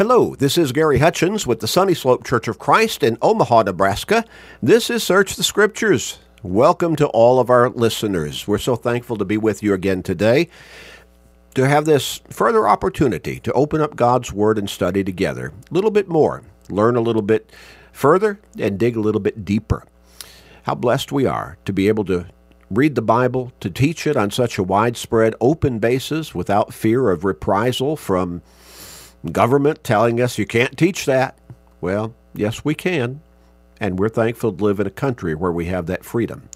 Hello, this is Gary Hutchins with the Sunny Slope Church of Christ in Omaha, Nebraska. This is Search the Scriptures. Welcome to all of our listeners. We're so thankful to be with you again today to have this further opportunity to open up God's Word and study together a little bit more, learn a little bit further, and dig a little bit deeper. How blessed we are to be able to read the Bible, to teach it on such a widespread, open basis without fear of reprisal from government telling us you can't teach that. Well, yes, we can. And we're thankful to live in a country where we have that freedom.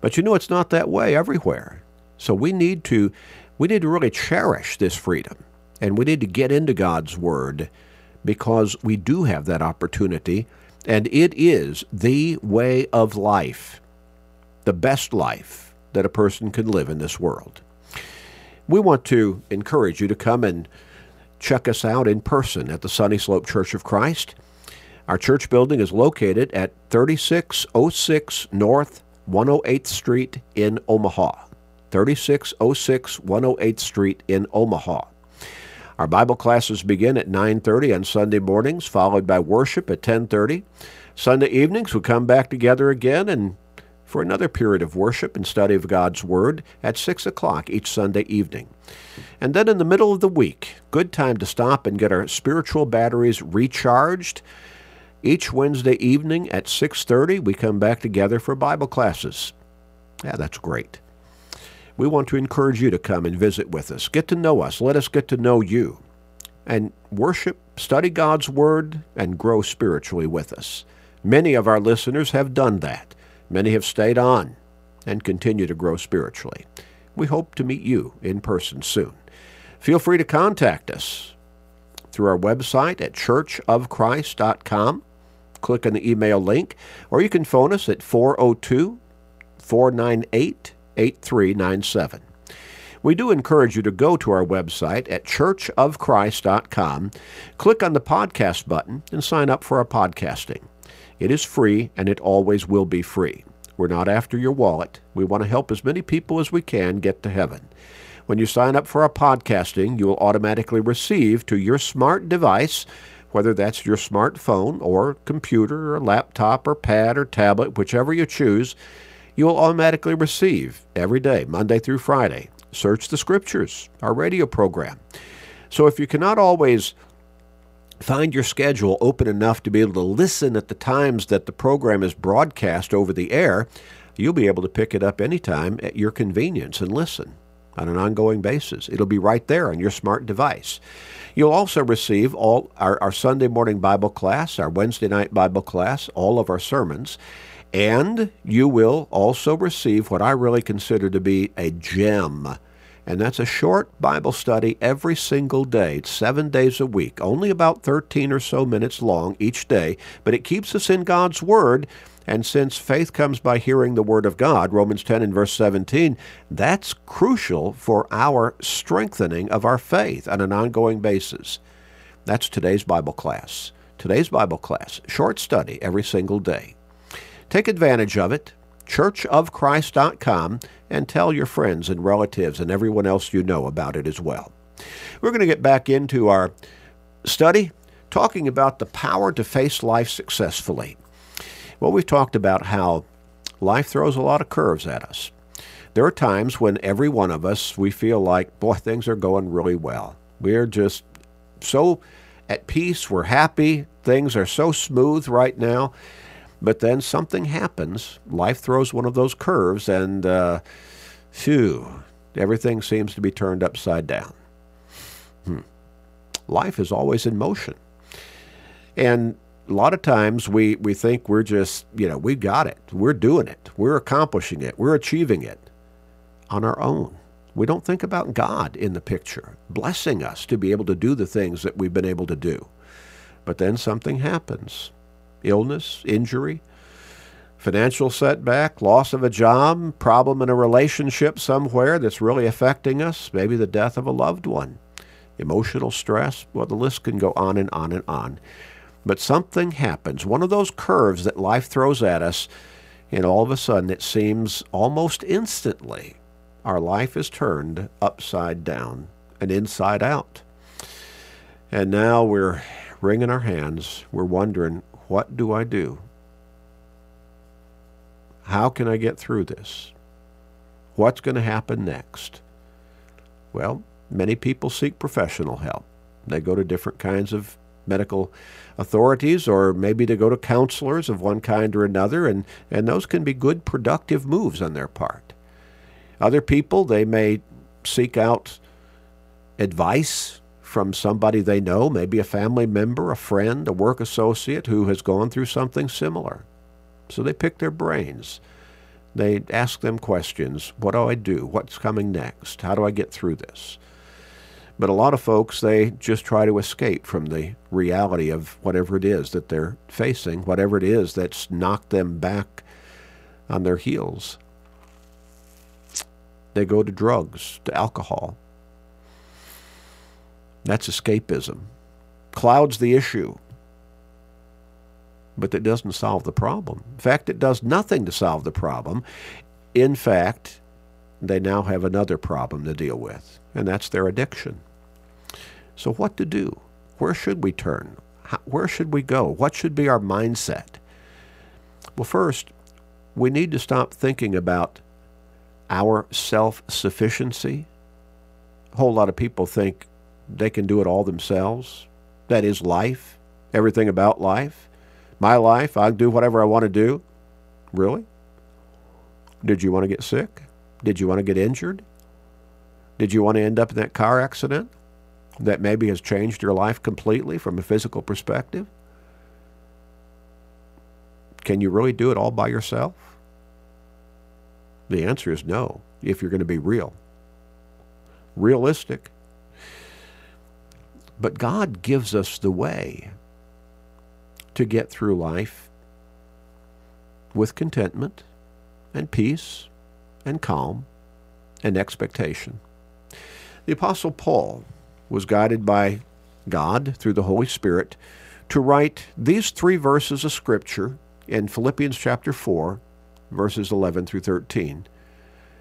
But you know, it's not that way everywhere. So we need to we need to really cherish this freedom. And we need to get into God's Word because we do have that opportunity. And it is the way of life, the best life that a person can live in this world. We want to encourage you to come and check us out in person at the Sunny Slope Church of Christ. Our church building is located at 3606 North 108th Street in Omaha. 3606 108th Street in Omaha. Our Bible classes begin at 9:30 on Sunday mornings, followed by worship at 10:30. Sunday evenings we come back together again and for another period of worship and study of God's Word at 6 o'clock each Sunday evening. And then in the middle of the week, good time to stop and get our spiritual batteries recharged. Each Wednesday evening at 6:30 we come back together for Bible classes. Yeah, that's great. We want to encourage you to come and visit with us. Get to know us. Let us get to know you. And worship, study God's Word, and grow spiritually with us. Many of our listeners have done that. Many have stayed on and continue to grow spiritually. We hope to meet you in person soon. Feel free to contact us through our website at churchofchrist.com. Click on the email link, or you can phone us at 402 498 8397. We do encourage you to go to our website at churchofchrist.com, click on the podcast button, and sign up for our podcasting. It is free and it always will be free. We're not after your wallet. We want to help as many people as we can get to heaven. When you sign up for our podcasting, you will automatically receive to your smart device, whether that's your smartphone or computer or laptop or pad or tablet, whichever you choose, you will automatically receive every day, Monday through Friday. Search the Scriptures, our radio program. So if you cannot always find your schedule open enough to be able to listen at the times that the program is broadcast over the air, you'll be able to pick it up anytime at your convenience and listen on an ongoing basis. It'll be right there on your smart device. You'll also receive all our, our Sunday morning Bible class, our Wednesday night Bible class, all of our sermons. And you will also receive what I really consider to be a gem. And that's a short Bible study every single day, seven days a week, only about 13 or so minutes long each day, but it keeps us in God's Word. And since faith comes by hearing the Word of God, Romans 10 and verse 17, that's crucial for our strengthening of our faith on an ongoing basis. That's today's Bible class. Today's Bible class, short study every single day. Take advantage of it, churchofchrist.com, and tell your friends and relatives and everyone else you know about it as well. We're going to get back into our study talking about the power to face life successfully. Well, we've talked about how life throws a lot of curves at us. There are times when every one of us, we feel like, boy, things are going really well. We're just so at peace, we're happy, things are so smooth right now. But then something happens. Life throws one of those curves, and uh, phew, everything seems to be turned upside down. Hmm. Life is always in motion. And a lot of times we, we think we're just, you know, we've got it. We're doing it. We're accomplishing it. We're achieving it on our own. We don't think about God in the picture, blessing us to be able to do the things that we've been able to do. But then something happens illness, injury, financial setback, loss of a job, problem in a relationship somewhere that's really affecting us, maybe the death of a loved one, emotional stress. Well, the list can go on and on and on. But something happens, one of those curves that life throws at us, and all of a sudden it seems almost instantly our life is turned upside down and inside out. And now we're wringing our hands. We're wondering, what do I do? How can I get through this? What's going to happen next? Well, many people seek professional help. They go to different kinds of medical authorities or maybe to go to counselors of one kind or another, and, and those can be good, productive moves on their part. Other people, they may seek out advice from somebody they know, maybe a family member, a friend, a work associate who has gone through something similar. So they pick their brains. They ask them questions. What do I do? What's coming next? How do I get through this? But a lot of folks, they just try to escape from the reality of whatever it is that they're facing, whatever it is that's knocked them back on their heels. They go to drugs, to alcohol. That's escapism. Clouds the issue. But that doesn't solve the problem. In fact, it does nothing to solve the problem. In fact, they now have another problem to deal with, and that's their addiction. So, what to do? Where should we turn? How, where should we go? What should be our mindset? Well, first, we need to stop thinking about our self sufficiency. A whole lot of people think they can do it all themselves. That is life, everything about life. My life, I'll do whatever I want to do. Really? Did you want to get sick? Did you want to get injured? Did you want to end up in that car accident that maybe has changed your life completely from a physical perspective? Can you really do it all by yourself? The answer is no, if you're going to be real. Realistic. But God gives us the way to get through life with contentment and peace and calm and expectation. The Apostle Paul was guided by God through the Holy Spirit to write these three verses of Scripture in Philippians chapter 4, verses 11 through 13.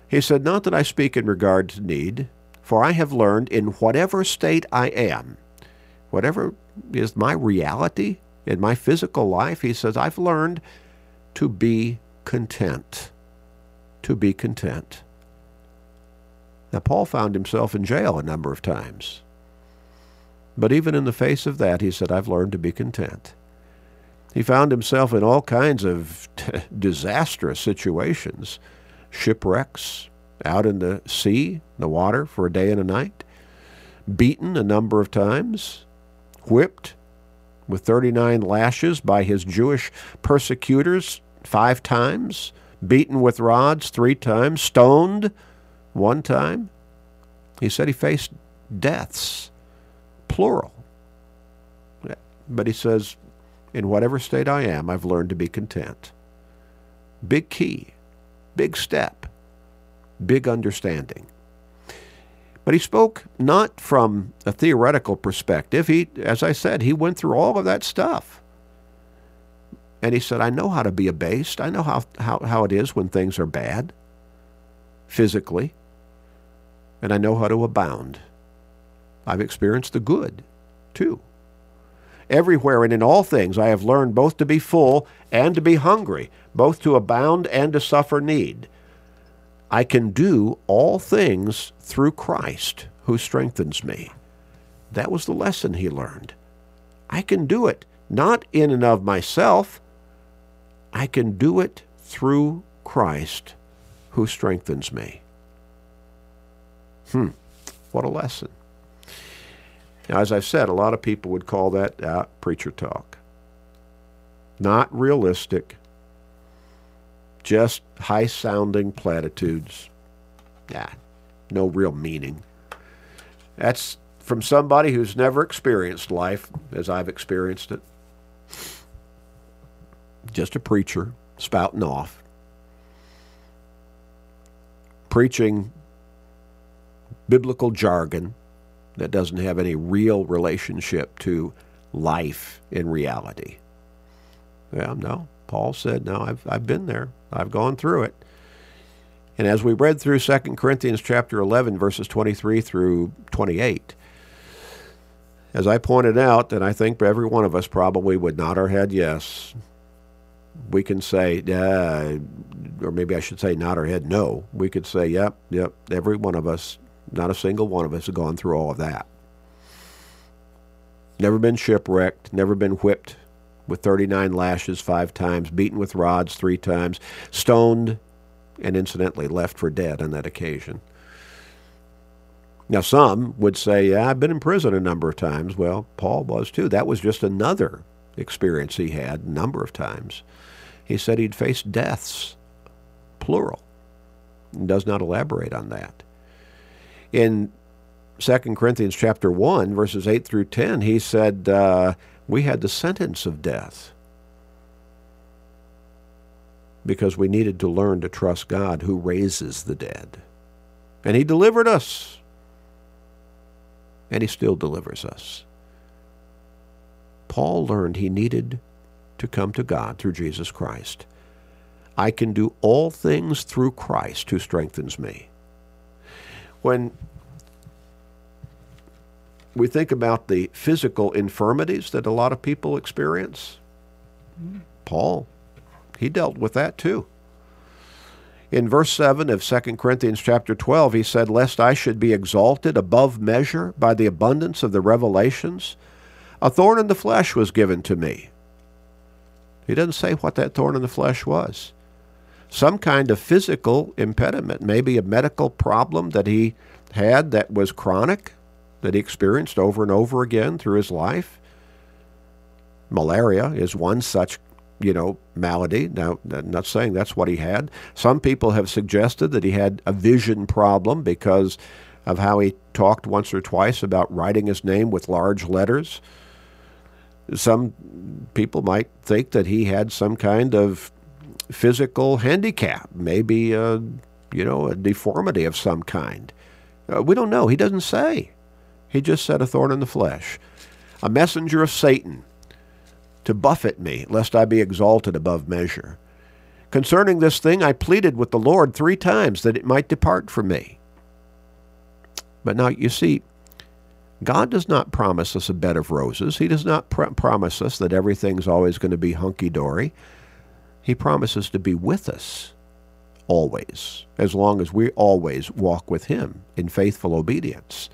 He said, Not that I speak in regard to need, for I have learned in whatever state I am, whatever is my reality in my physical life, he says, I've learned to be content. To be content. Now, Paul found himself in jail a number of times. But even in the face of that, he said, I've learned to be content. He found himself in all kinds of disastrous situations shipwrecks, out in the sea, in the water, for a day and a night, beaten a number of times, whipped with 39 lashes by his Jewish persecutors five times, beaten with rods three times, stoned one time. He said he faced deaths plural. But he says, in whatever state I am, I've learned to be content. Big key, big step, big understanding. But he spoke not from a theoretical perspective. He, as I said, he went through all of that stuff. And he said, I know how to be abased. I know how, how, how it is when things are bad, physically. And I know how to abound I've experienced the good, too. Everywhere and in all things I have learned both to be full and to be hungry, both to abound and to suffer need. I can do all things through Christ who strengthens me. That was the lesson he learned. I can do it, not in and of myself. I can do it through Christ who strengthens me. Hmm, what a lesson. Now, as I've said, a lot of people would call that uh, preacher talk. Not realistic, just high sounding platitudes. Yeah, no real meaning. That's from somebody who's never experienced life as I've experienced it. Just a preacher spouting off, preaching biblical jargon that doesn't have any real relationship to life in reality. Yeah, no. Paul said, no, I've, I've been there. I've gone through it. And as we read through 2 Corinthians chapter 11, verses 23 through 28, As I pointed out, and I think every one of us probably would nod our head yes, we can say, uh, or maybe I should say nod our head no. We could say, yep, yep, every one of us, not a single one of us has gone through all of that. Never been shipwrecked, never been whipped with 39 lashes five times, beaten with rods three times, stoned, and incidentally left for dead on that occasion. Now, some would say, yeah, I've been in prison a number of times. Well, Paul was too. That was just another experience he had a number of times. He said he'd faced deaths, plural. He does not elaborate on that. In 2 Corinthians chapter 1, verses 8 through 10, he said, uh, we had the sentence of death because we needed to learn to trust God who raises the dead. And he delivered us. And he still delivers us. Paul learned he needed to come to God through Jesus Christ. I can do all things through Christ who strengthens me. When we think about the physical infirmities that a lot of people experience. Paul, he dealt with that too. In verse 7 of 2 Corinthians chapter 12, he said, Lest I should be exalted above measure by the abundance of the revelations, a thorn in the flesh was given to me. He doesn't say what that thorn in the flesh was. Some kind of physical impediment, maybe a medical problem that he had that was chronic, that he experienced over and over again through his life. Malaria is one such, you know, malady. Now, I'm not saying that's what he had. Some people have suggested that he had a vision problem because of how he talked once or twice about writing his name with large letters. Some people might think that he had some kind of physical handicap, maybe a, you know, a deformity of some kind. Uh, we don't know. He doesn't say. He just said a thorn in the flesh, a messenger of Satan to buffet me, lest I be exalted above measure. Concerning this thing, I pleaded with the Lord three times that it might depart from me. But now, you see, God does not promise us a bed of roses. He does not pr- promise us that everything's always going to be hunky dory. He promises to be with us always, as long as we always walk with Him in faithful obedience.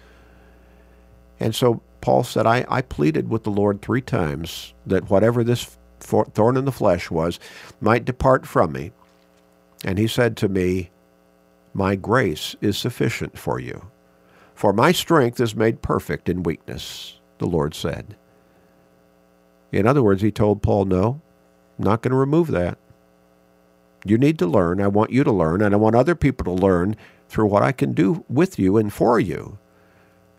And so Paul said, I, I pleaded with the Lord three times that whatever this thorn in the flesh was might depart from me. And he said to me, My grace is sufficient for you. For my strength is made perfect in weakness, the Lord said. In other words, he told Paul, No, I'm not going to remove that. You need to learn. I want you to learn, and I want other people to learn through what I can do with you and for you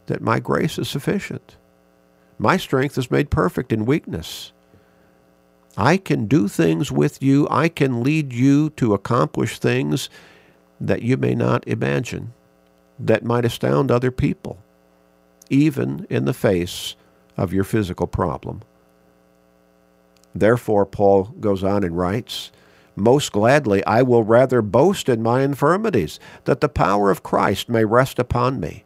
that my grace is sufficient. My strength is made perfect in weakness. I can do things with you. I can lead you to accomplish things that you may not imagine, that might astound other people, even in the face of your physical problem. Therefore, Paul goes on and writes, Most gladly I will rather boast in my infirmities, that the power of Christ may rest upon me.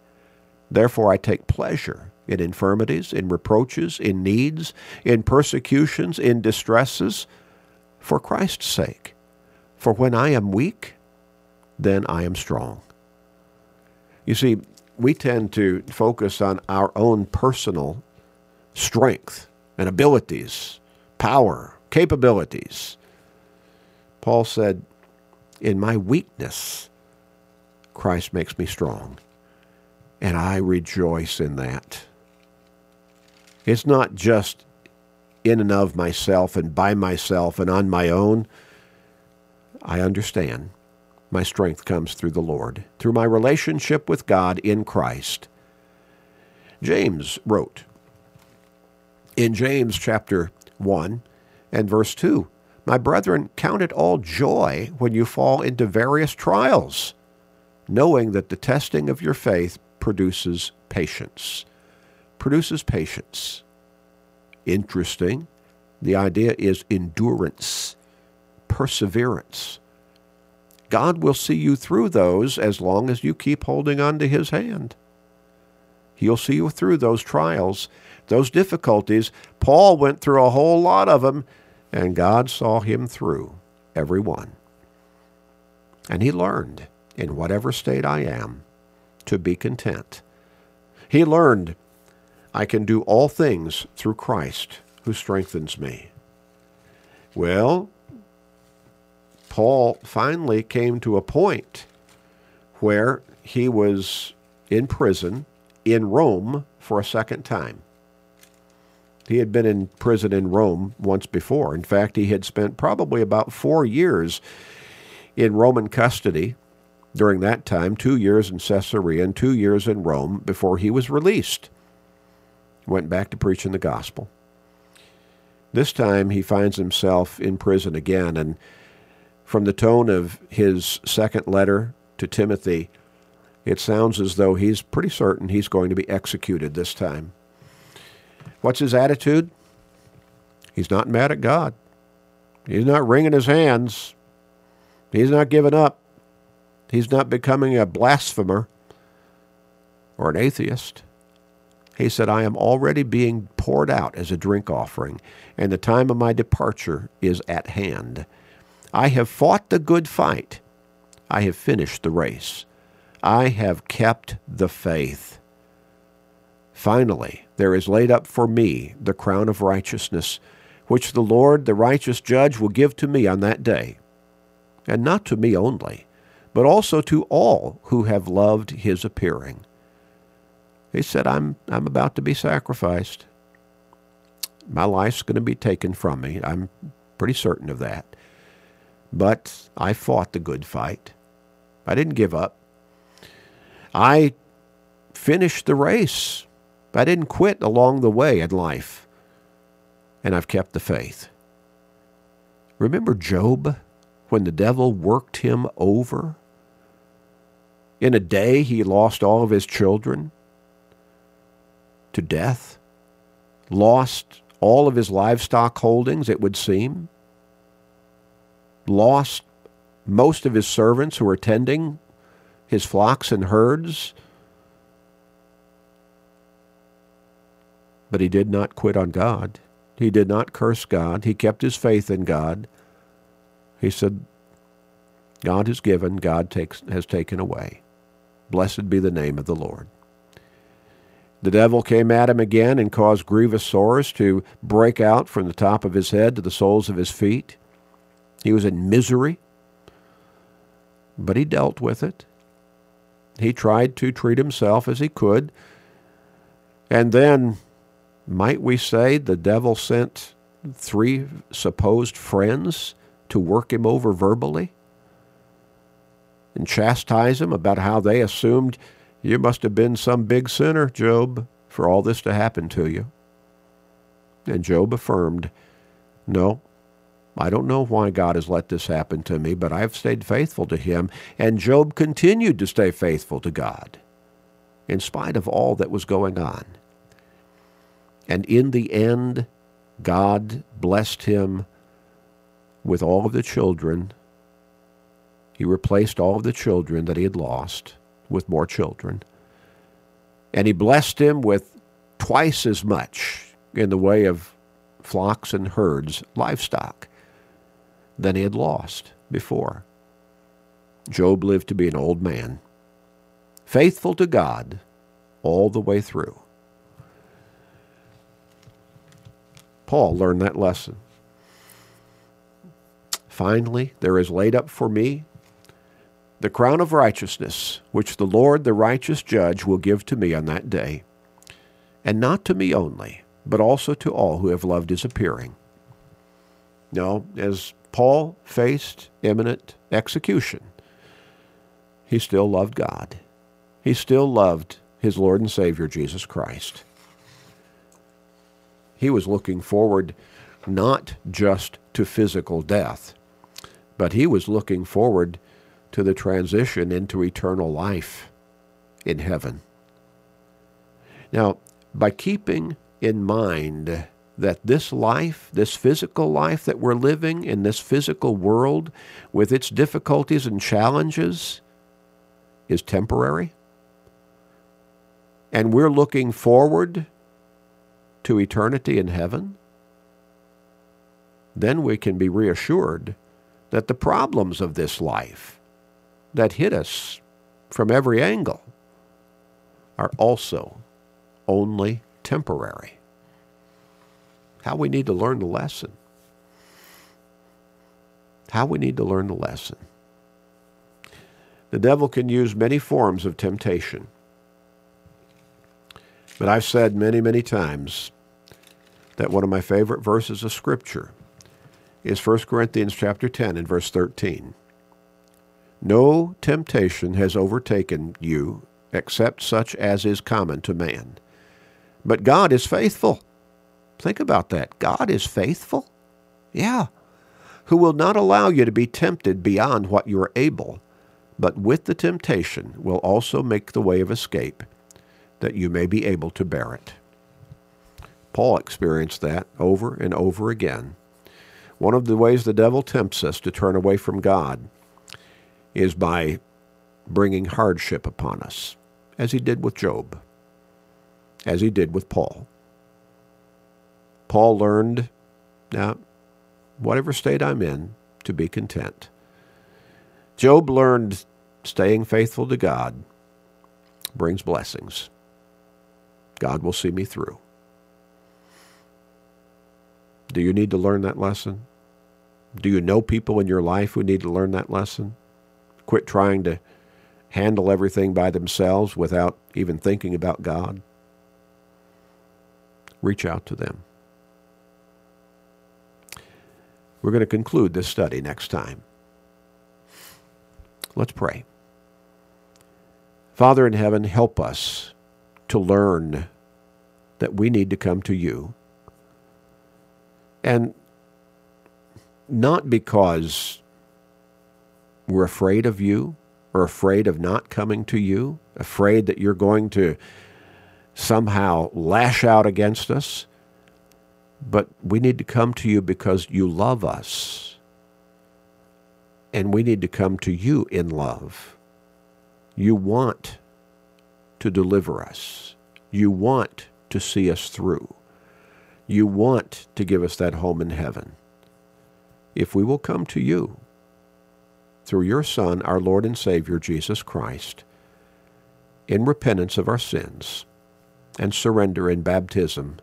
Therefore, I take pleasure in infirmities, in reproaches, in needs, in persecutions, in distresses, for Christ's sake. For when I am weak, then I am strong. You see, we tend to focus on our own personal strength and abilities, power, capabilities. Paul said, In my weakness, Christ makes me strong. And I rejoice in that. It's not just in and of myself and by myself and on my own. I understand. My strength comes through the Lord, through my relationship with God in Christ. James wrote in James chapter 1 and verse 2 My brethren, count it all joy when you fall into various trials, knowing that the testing of your faith produces patience. Produces patience. Interesting. The idea is endurance, perseverance. God will see you through those as long as you keep holding on to His hand. He'll see you through those trials those difficulties, Paul went through a whole lot of them, and God saw him through every one. And he learned, in whatever state I am, to be content. He learned, I can do all things through Christ who strengthens me. Well, Paul finally came to a point where he was in prison in Rome for a second time. He had been in prison in Rome once before. In fact, he had spent probably about four years in Roman custody during that time, two years in Caesarea and two years in Rome before he was released. Went back to preaching the gospel. This time he finds himself in prison again, and from the tone of his second letter to Timothy, it sounds as though he's pretty certain he's going to be executed this time. What's his attitude? He's not mad at God. He's not wringing his hands. He's not giving up. He's not becoming a blasphemer or an atheist. He said, I am already being poured out as a drink offering, and the time of my departure is at hand. I have fought the good fight. I have finished the race. I have kept the faith. Finally, there is laid up for me the crown of righteousness, which the Lord, the righteous judge, will give to me on that day. And not to me only, but also to all who have loved his appearing. He said, I'm, I'm about to be sacrificed. My life's going to be taken from me. I'm pretty certain of that. But I fought the good fight. I didn't give up. I finished the race. I didn't quit along the way in life. And I've kept the faith. Remember Job when the devil worked him over? In a day, he lost all of his children to death, lost all of his livestock holdings, it would seem, lost most of his servants who were tending his flocks and herds. But he did not quit on God. He did not curse God. He kept his faith in God. He said, God has given, God takes, has taken away. Blessed be the name of the Lord. The devil came at him again and caused grievous sores to break out from the top of his head to the soles of his feet. He was in misery, but he dealt with it. He tried to treat himself as he could. And then, might we say, the devil sent three supposed friends to work him over verbally and chastise him about how they assumed you must have been some big sinner, Job, for all this to happen to you. And Job affirmed, No, I don't know why God has let this happen to me, but I've stayed faithful to him. And Job continued to stay faithful to God in spite of all that was going on. And in the end, God blessed him with all of the children. He replaced all of the children that he had lost with more children. And he blessed him with twice as much in the way of flocks and herds, livestock than he had lost before. Job lived to be an old man, faithful to God all the way through. Paul learned that lesson. Finally, there is laid up for me the crown of righteousness, which the Lord, the righteous judge, will give to me on that day, and not to me only, but also to all who have loved his appearing. No, as Paul faced imminent execution, he still loved God. He still loved his Lord and Savior, Jesus Christ. He was looking forward not just to physical death, but he was looking forward to the transition into eternal life in heaven. Now, by keeping in mind that this life, this physical life that we're living in this physical world with its difficulties and challenges is temporary. And we're looking forward to eternity in heaven, then we can be reassured that the problems of this life that hit us from every angle are also only temporary. How we need to learn the lesson. How we need to learn the lesson. The devil can use many forms of temptation. But I've said many, many times that one of my favorite verses of Scripture is 1 Corinthians chapter 10 and verse 13. No temptation has overtaken you except such as is common to man. But God is faithful. Think about that. God is faithful? Yeah. Who will not allow you to be tempted beyond what you are able, but with the temptation will also make the way of escape, that you may be able to bear it. Paul experienced that over and over again. One of the ways the devil tempts us to turn away from God is by bringing hardship upon us, as he did with Job, as he did with Paul. Paul learned, now, whatever state I'm in, to be content. Job learned staying faithful to God brings blessings. God will see me through. Do you need to learn that lesson? Do you know people in your life who need to learn that lesson? Quit trying to handle everything by themselves without even thinking about God. Reach out to them. We're going to conclude this study next time. Let's pray. Father in heaven, help us to learn that we need to come to you. And not because we're afraid of you or afraid of not coming to you, afraid that you're going to somehow lash out against us, but we need to come to you because you love us. And we need to come to you in love. You want to deliver us. You want to see us through. You want to give us that home in heaven. If we will come to you through your Son, our Lord and Savior, Jesus Christ, in repentance of our sins and surrender in baptism,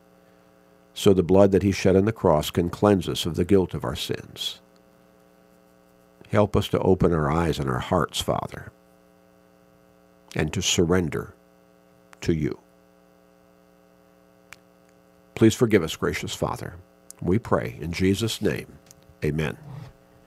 so the blood that he shed on the cross can cleanse us of the guilt of our sins. Help us to open our eyes and our hearts, Father, and to surrender to you. Please forgive us, gracious Father. We pray in Jesus' name. Amen.